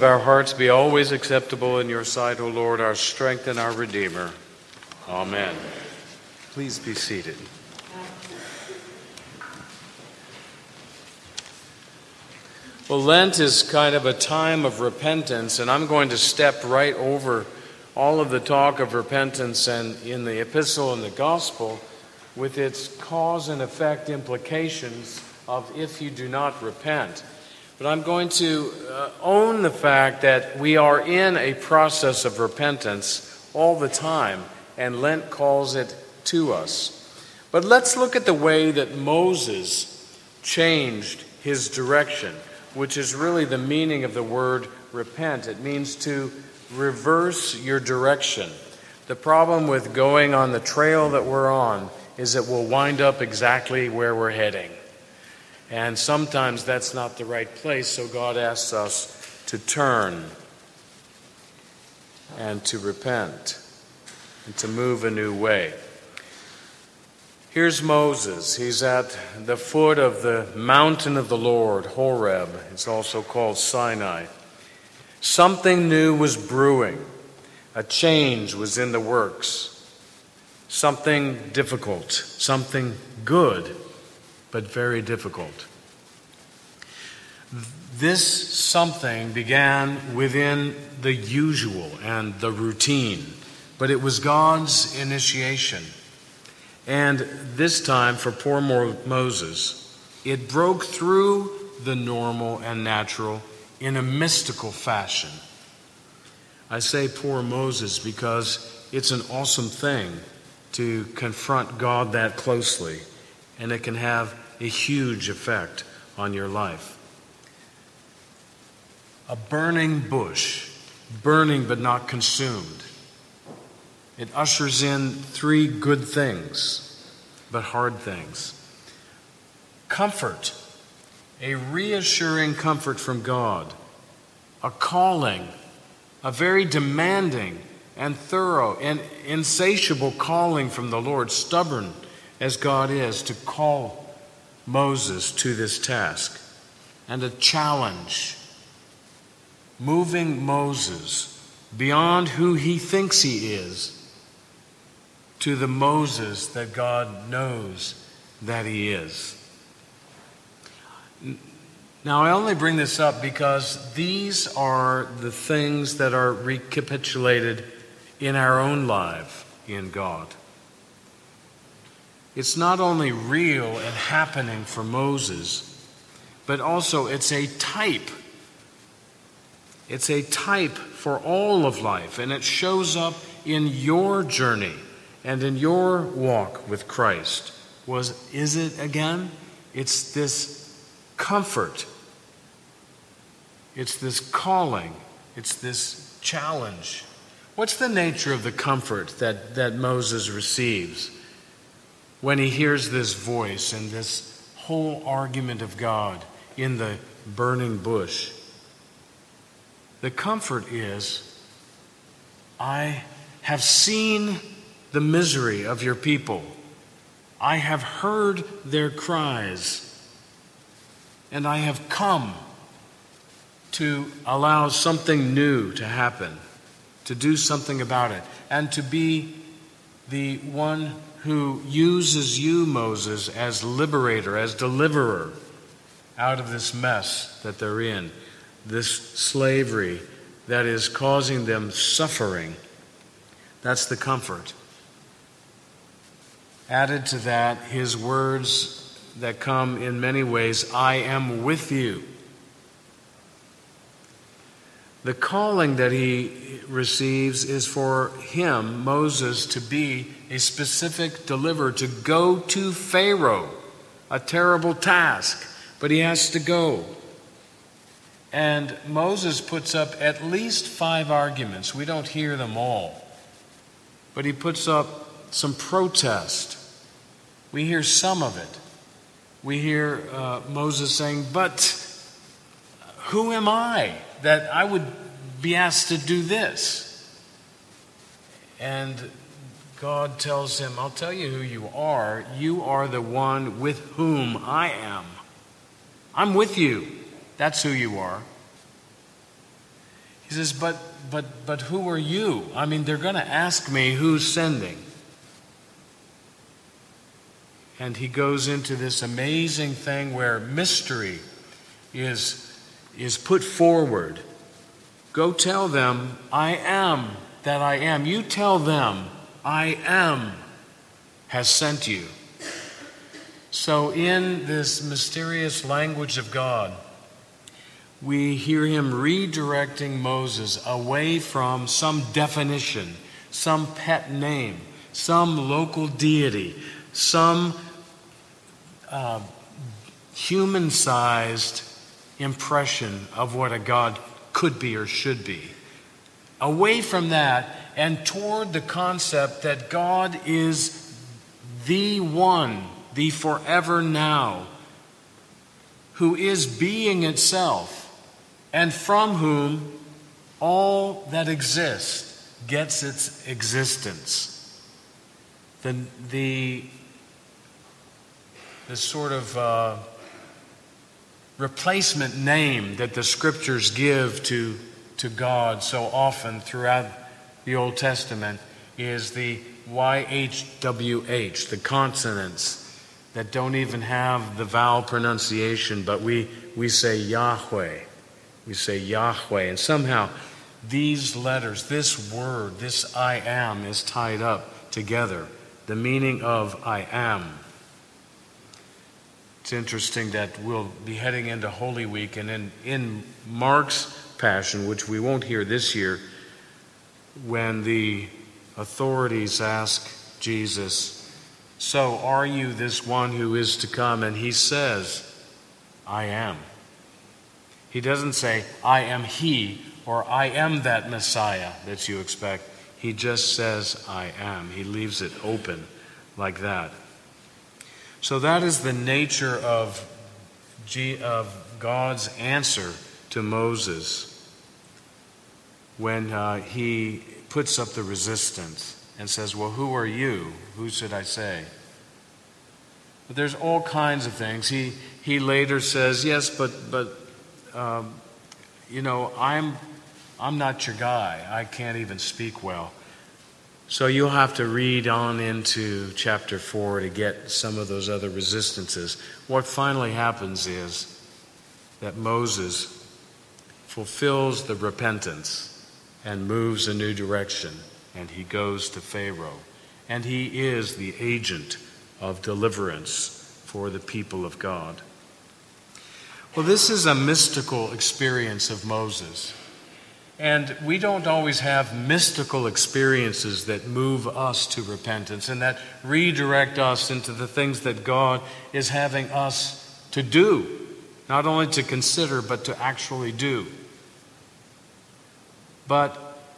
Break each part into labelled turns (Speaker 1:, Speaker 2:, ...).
Speaker 1: of our hearts be always acceptable in your sight, O Lord, our strength and our Redeemer. Amen. Please be seated. Well, Lent is kind of a time of repentance, and I'm going to step right over all of the talk of repentance and in the epistle and the gospel with its cause and effect implications of if you do not repent. But I'm going to uh, own the fact that we are in a process of repentance all the time, and Lent calls it to us. But let's look at the way that Moses changed his direction which is really the meaning of the word repent. It means to reverse your direction. The problem with going on the trail that we're on is that we'll wind up exactly where we're heading. And sometimes that's not the right place, so God asks us to turn and to repent and to move a new way. Here's Moses. He's at the foot of the mountain of the Lord, Horeb. It's also called Sinai. Something new was brewing, a change was in the works. Something difficult, something good, but very difficult. This something began within the usual and the routine, but it was God's initiation. And this time, for poor Moses, it broke through the normal and natural in a mystical fashion. I say poor Moses because it's an awesome thing to confront God that closely, and it can have a huge effect on your life. A burning bush, burning but not consumed. It ushers in three good things, but hard things. Comfort, a reassuring comfort from God, a calling, a very demanding and thorough and insatiable calling from the Lord, stubborn as God is, to call Moses to this task, and a challenge, moving Moses beyond who he thinks he is to the Moses that God knows that he is. Now, I only bring this up because these are the things that are recapitulated in our own life in God. It's not only real and happening for Moses, but also it's a type. It's a type for all of life, and it shows up in your journey and in your walk with Christ was is it again? It's this comfort. It's this calling. It's this challenge. What's the nature of the comfort that, that Moses receives when he hears this voice and this whole argument of God in the burning bush? The comfort is I have seen the misery of your people. I have heard their cries, and I have come to allow something new to happen, to do something about it, and to be the one who uses you, Moses, as liberator, as deliverer out of this mess that they're in, this slavery that is causing them suffering. That's the comfort. Added to that, his words that come in many ways I am with you. The calling that he receives is for him, Moses, to be a specific deliverer, to go to Pharaoh, a terrible task, but he has to go. And Moses puts up at least five arguments. We don't hear them all. But he puts up some protest we hear some of it. We hear uh, Moses saying, But who am I that I would be asked to do this? And God tells him, I'll tell you who you are. You are the one with whom I am. I'm with you. That's who you are. He says, But, but, but who are you? I mean, they're going to ask me who's sending. And he goes into this amazing thing where mystery is, is put forward. Go tell them, I am that I am. You tell them, I am has sent you. So, in this mysterious language of God, we hear him redirecting Moses away from some definition, some pet name, some local deity, some uh, human sized impression of what a God could be or should be. Away from that and toward the concept that God is the one, the forever now, who is being itself and from whom all that exists gets its existence. The, the, the sort of uh, replacement name that the scriptures give to, to God so often throughout the Old Testament is the YHWH, the consonants that don't even have the vowel pronunciation, but we, we say Yahweh. We say Yahweh. And somehow these letters, this word, this I am, is tied up together. The meaning of I am. It's interesting that we'll be heading into Holy Week, and in, in Mark's Passion, which we won't hear this year, when the authorities ask Jesus, So are you this one who is to come? And he says, I am. He doesn't say, I am he, or I am that Messiah that you expect. He just says, I am. He leaves it open like that. So that is the nature of, G, of God's answer to Moses when uh, he puts up the resistance and says, Well, who are you? Who should I say? But there's all kinds of things. He, he later says, Yes, but, but um, you know, I'm, I'm not your guy. I can't even speak well. So you'll have to read on into chapter 4 to get some of those other resistances. What finally happens is that Moses fulfills the repentance and moves a new direction, and he goes to Pharaoh. And he is the agent of deliverance for the people of God. Well, this is a mystical experience of Moses. And we don't always have mystical experiences that move us to repentance and that redirect us into the things that God is having us to do, not only to consider, but to actually do. But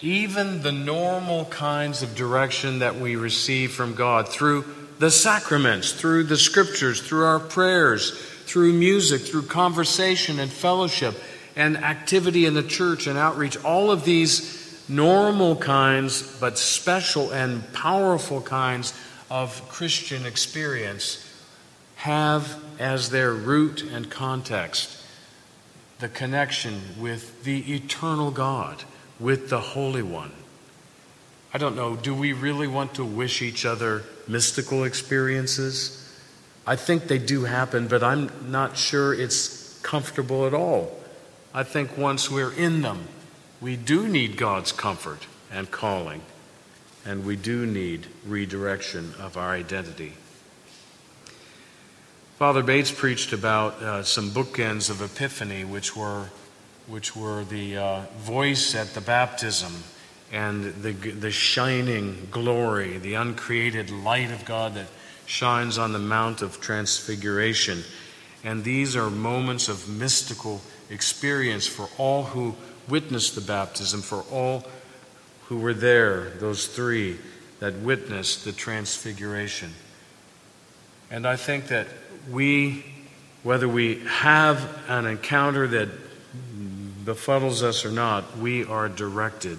Speaker 1: even the normal kinds of direction that we receive from God through the sacraments, through the scriptures, through our prayers, through music, through conversation and fellowship and activity in the church and outreach, all of these normal kinds, but special and powerful kinds of Christian experience have as their root and context the connection with the eternal God, with the Holy One. I don't know, do we really want to wish each other mystical experiences? I think they do happen, but I'm not sure it's comfortable at all. I think once we're in them, we do need God's comfort and calling, and we do need redirection of our identity. Father Bates preached about uh, some bookends of Epiphany, which were, which were the uh, voice at the baptism and the, the shining glory, the uncreated light of God that shines on the Mount of Transfiguration. And these are moments of mystical experience for all who witnessed the baptism, for all who were there, those three that witnessed the Transfiguration. And I think that we, whether we have an encounter that befuddles us or not, we are directed.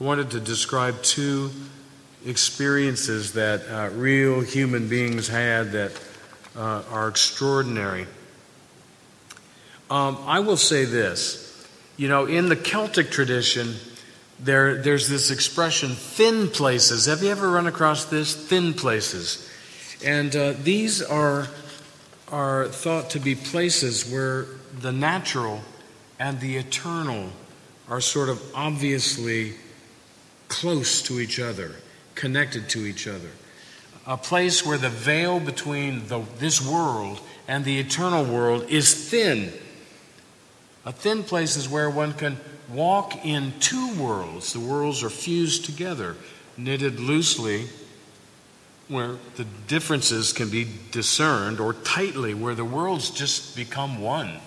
Speaker 1: I wanted to describe two experiences that uh, real human beings had that uh, are extraordinary. Um, I will say this You know, in the Celtic tradition, there, there's this expression, thin places. Have you ever run across this? Thin places. And uh, these are, are thought to be places where the natural and the eternal are sort of obviously close to each other, connected to each other. A place where the veil between the, this world and the eternal world is thin. A thin place is where one can walk in two worlds. The worlds are fused together, knitted loosely, where the differences can be discerned, or tightly, where the worlds just become one.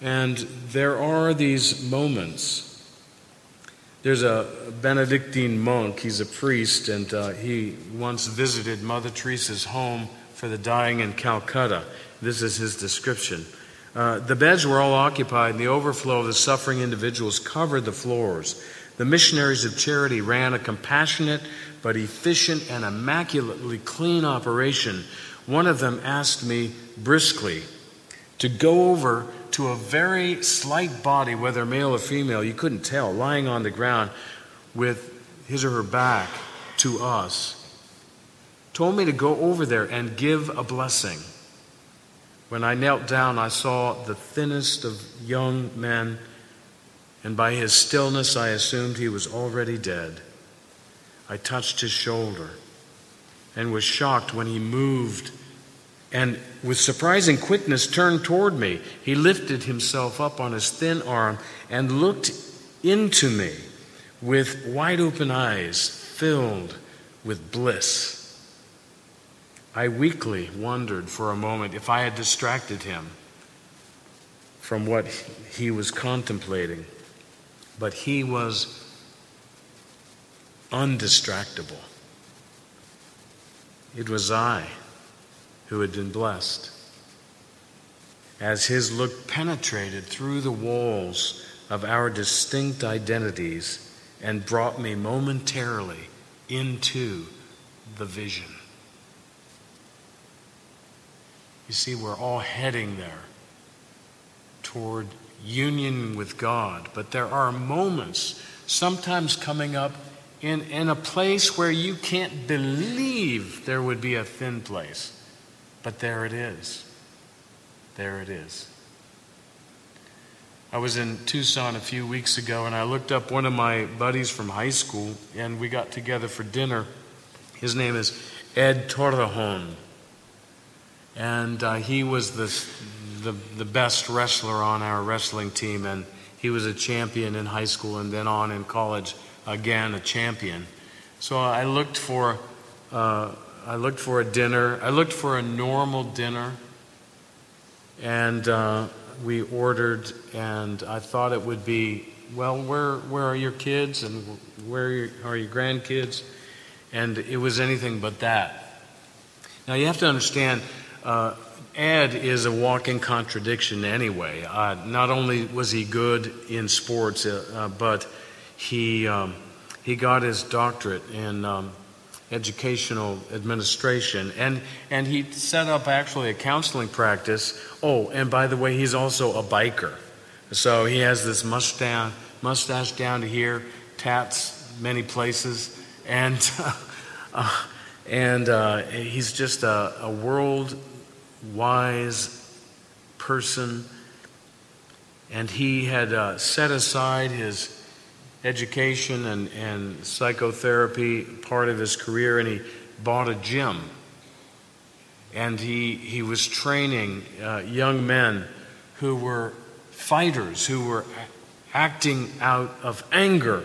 Speaker 1: And there are these moments. There's a Benedictine monk, he's a priest, and uh, he once visited Mother Teresa's home for the dying in Calcutta. This is his description. Uh, the beds were all occupied, and the overflow of the suffering individuals covered the floors. The missionaries of charity ran a compassionate but efficient and immaculately clean operation. One of them asked me briskly to go over to a very slight body, whether male or female, you couldn't tell, lying on the ground with his or her back to us. Told me to go over there and give a blessing. When I knelt down, I saw the thinnest of young men, and by his stillness, I assumed he was already dead. I touched his shoulder and was shocked when he moved and, with surprising quickness, turned toward me. He lifted himself up on his thin arm and looked into me with wide open eyes filled with bliss. I weakly wondered for a moment if I had distracted him from what he was contemplating, but he was undistractable. It was I who had been blessed. As his look penetrated through the walls of our distinct identities and brought me momentarily into the vision. You see, we're all heading there toward union with God. But there are moments, sometimes coming up in, in a place where you can't believe there would be a thin place. But there it is. There it is. I was in Tucson a few weeks ago and I looked up one of my buddies from high school and we got together for dinner. His name is Ed Torrejon and uh, he was the, the, the best wrestler on our wrestling team, and he was a champion in high school and then on in college again a champion. So I looked for uh, I looked for a dinner. I looked for a normal dinner, and uh, we ordered. And I thought it would be well. Where where are your kids and where are your grandkids? And it was anything but that. Now you have to understand uh, Ed is a walking contradiction anyway. Uh, not only was he good in sports, uh, uh, but he, um, he got his doctorate in um, educational administration. And, and he set up actually a counseling practice. Oh, and by the way, he's also a biker. So he has this mustache, mustache down to here, tats many places. And, uh, and uh, he's just a, a world wise person, and he had uh, set aside his education and, and psychotherapy part of his career, and he bought a gym. And he, he was training uh, young men who were fighters, who were acting out of anger.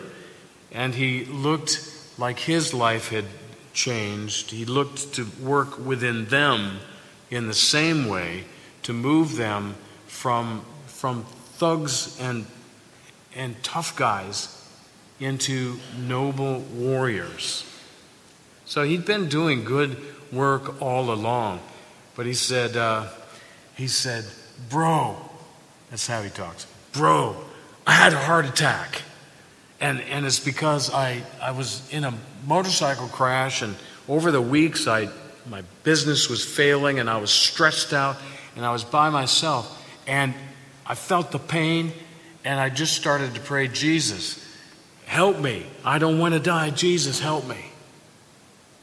Speaker 1: And he looked like his life had changed. He looked to work within them in the same way to move them from, from thugs and, and tough guys into noble warriors. So he'd been doing good work all along, but he said, uh, he said, bro, that's how he talks, bro, I had a heart attack. And, and it's because I, I was in a motorcycle crash, and over the weeks I my business was failing and I was stressed out and I was by myself. And I felt the pain, and I just started to pray, Jesus, help me. I don't want to die. Jesus, help me.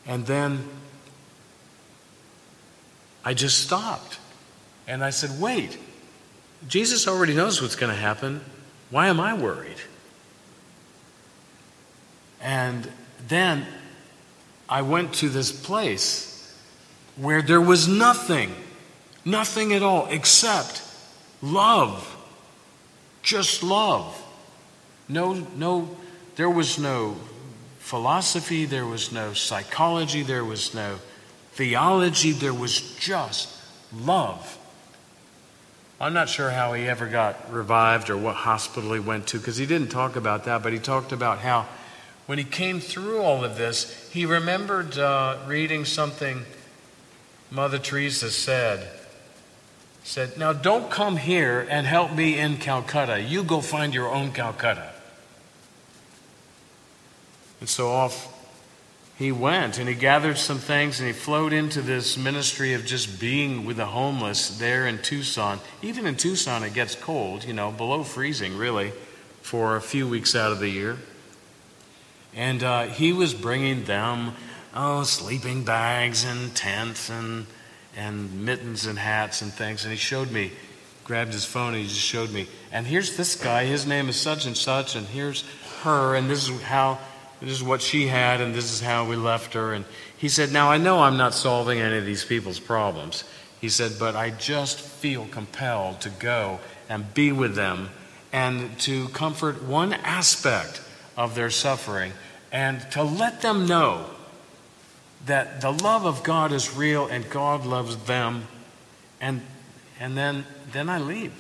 Speaker 1: And then I just stopped. And I said, wait, Jesus already knows what's going to happen. Why am I worried? And then I went to this place where there was nothing, nothing at all except love. Just love. No, no, there was no philosophy, there was no psychology, there was no theology, there was just love. I'm not sure how he ever got revived or what hospital he went to because he didn't talk about that, but he talked about how when he came through all of this, he remembered uh, reading something Mother Teresa said. Said, Now don't come here and help me in Calcutta. You go find your own Calcutta. And so off he went and he gathered some things and he flowed into this ministry of just being with the homeless there in Tucson. Even in Tucson, it gets cold, you know, below freezing really, for a few weeks out of the year. And uh, he was bringing them, oh, sleeping bags and tents and, and mittens and hats and things. And he showed me, grabbed his phone and he just showed me. And here's this guy, his name is such and such, and here's her, and this is how this is what she had, and this is how we left her. And he said, Now I know I'm not solving any of these people's problems. He said, But I just feel compelled to go and be with them and to comfort one aspect of their suffering and to let them know that the love of God is real and God loves them. And, and then, then I leave.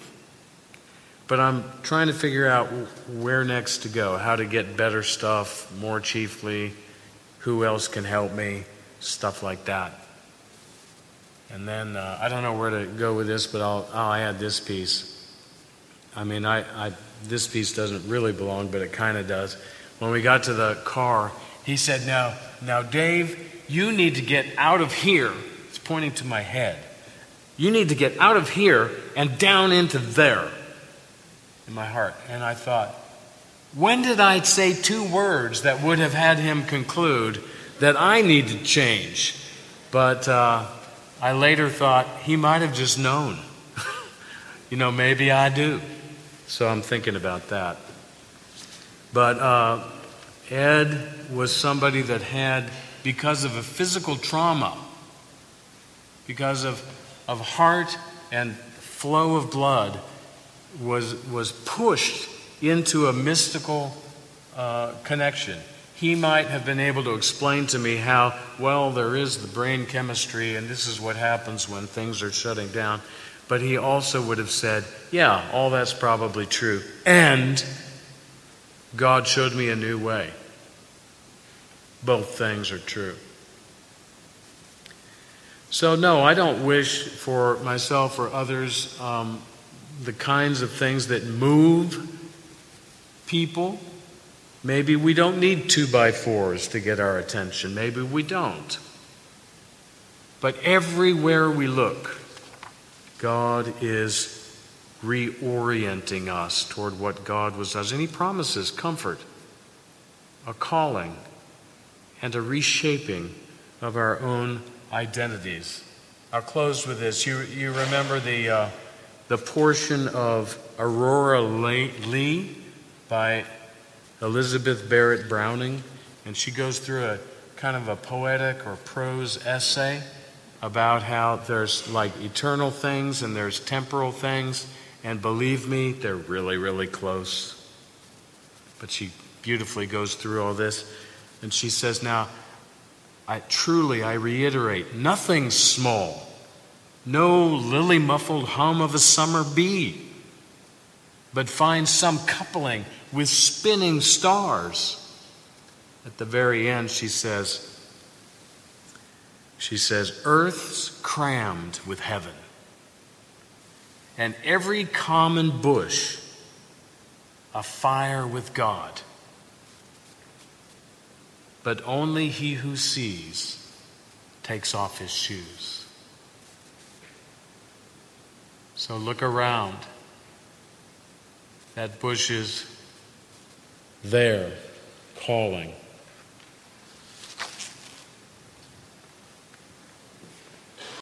Speaker 1: But I'm trying to figure out where next to go, how to get better stuff more chiefly, who else can help me, stuff like that. And then uh, I don't know where to go with this, but I'll, I'll add this piece. I mean, I, I, this piece doesn't really belong, but it kind of does. When we got to the car, he said, Now, now, Dave, you need to get out of here. It's pointing to my head. You need to get out of here and down into there in my heart. And I thought, when did I say two words that would have had him conclude that I need to change? But uh, I later thought he might have just known. you know, maybe I do. So I'm thinking about that. But uh, Ed was somebody that had, because of a physical trauma, because of, of heart and flow of blood, was, was pushed into a mystical uh, connection. He might have been able to explain to me how, well, there is the brain chemistry, and this is what happens when things are shutting down. But he also would have said, yeah, all that's probably true. And God showed me a new way. Both things are true. So, no, I don't wish for myself or others um, the kinds of things that move people. Maybe we don't need two by fours to get our attention. Maybe we don't. But everywhere we look, God is reorienting us toward what God was us. And He promises comfort, a calling, and a reshaping of our own identities. I'll close with this. You, you remember the. Uh, the portion of Aurora Leigh by Elizabeth Barrett Browning, and she goes through a kind of a poetic or prose essay about how there's like eternal things and there's temporal things, and believe me, they're really, really close. But she beautifully goes through all this, and she says, Now, I truly, I reiterate, nothing small no lily muffled hum of a summer bee, but find some coupling with spinning stars. At the very end, she says, she says, Earth's crammed with heaven, and every common bush afire with God. But only he who sees takes off his shoes. So look around that bush is there calling.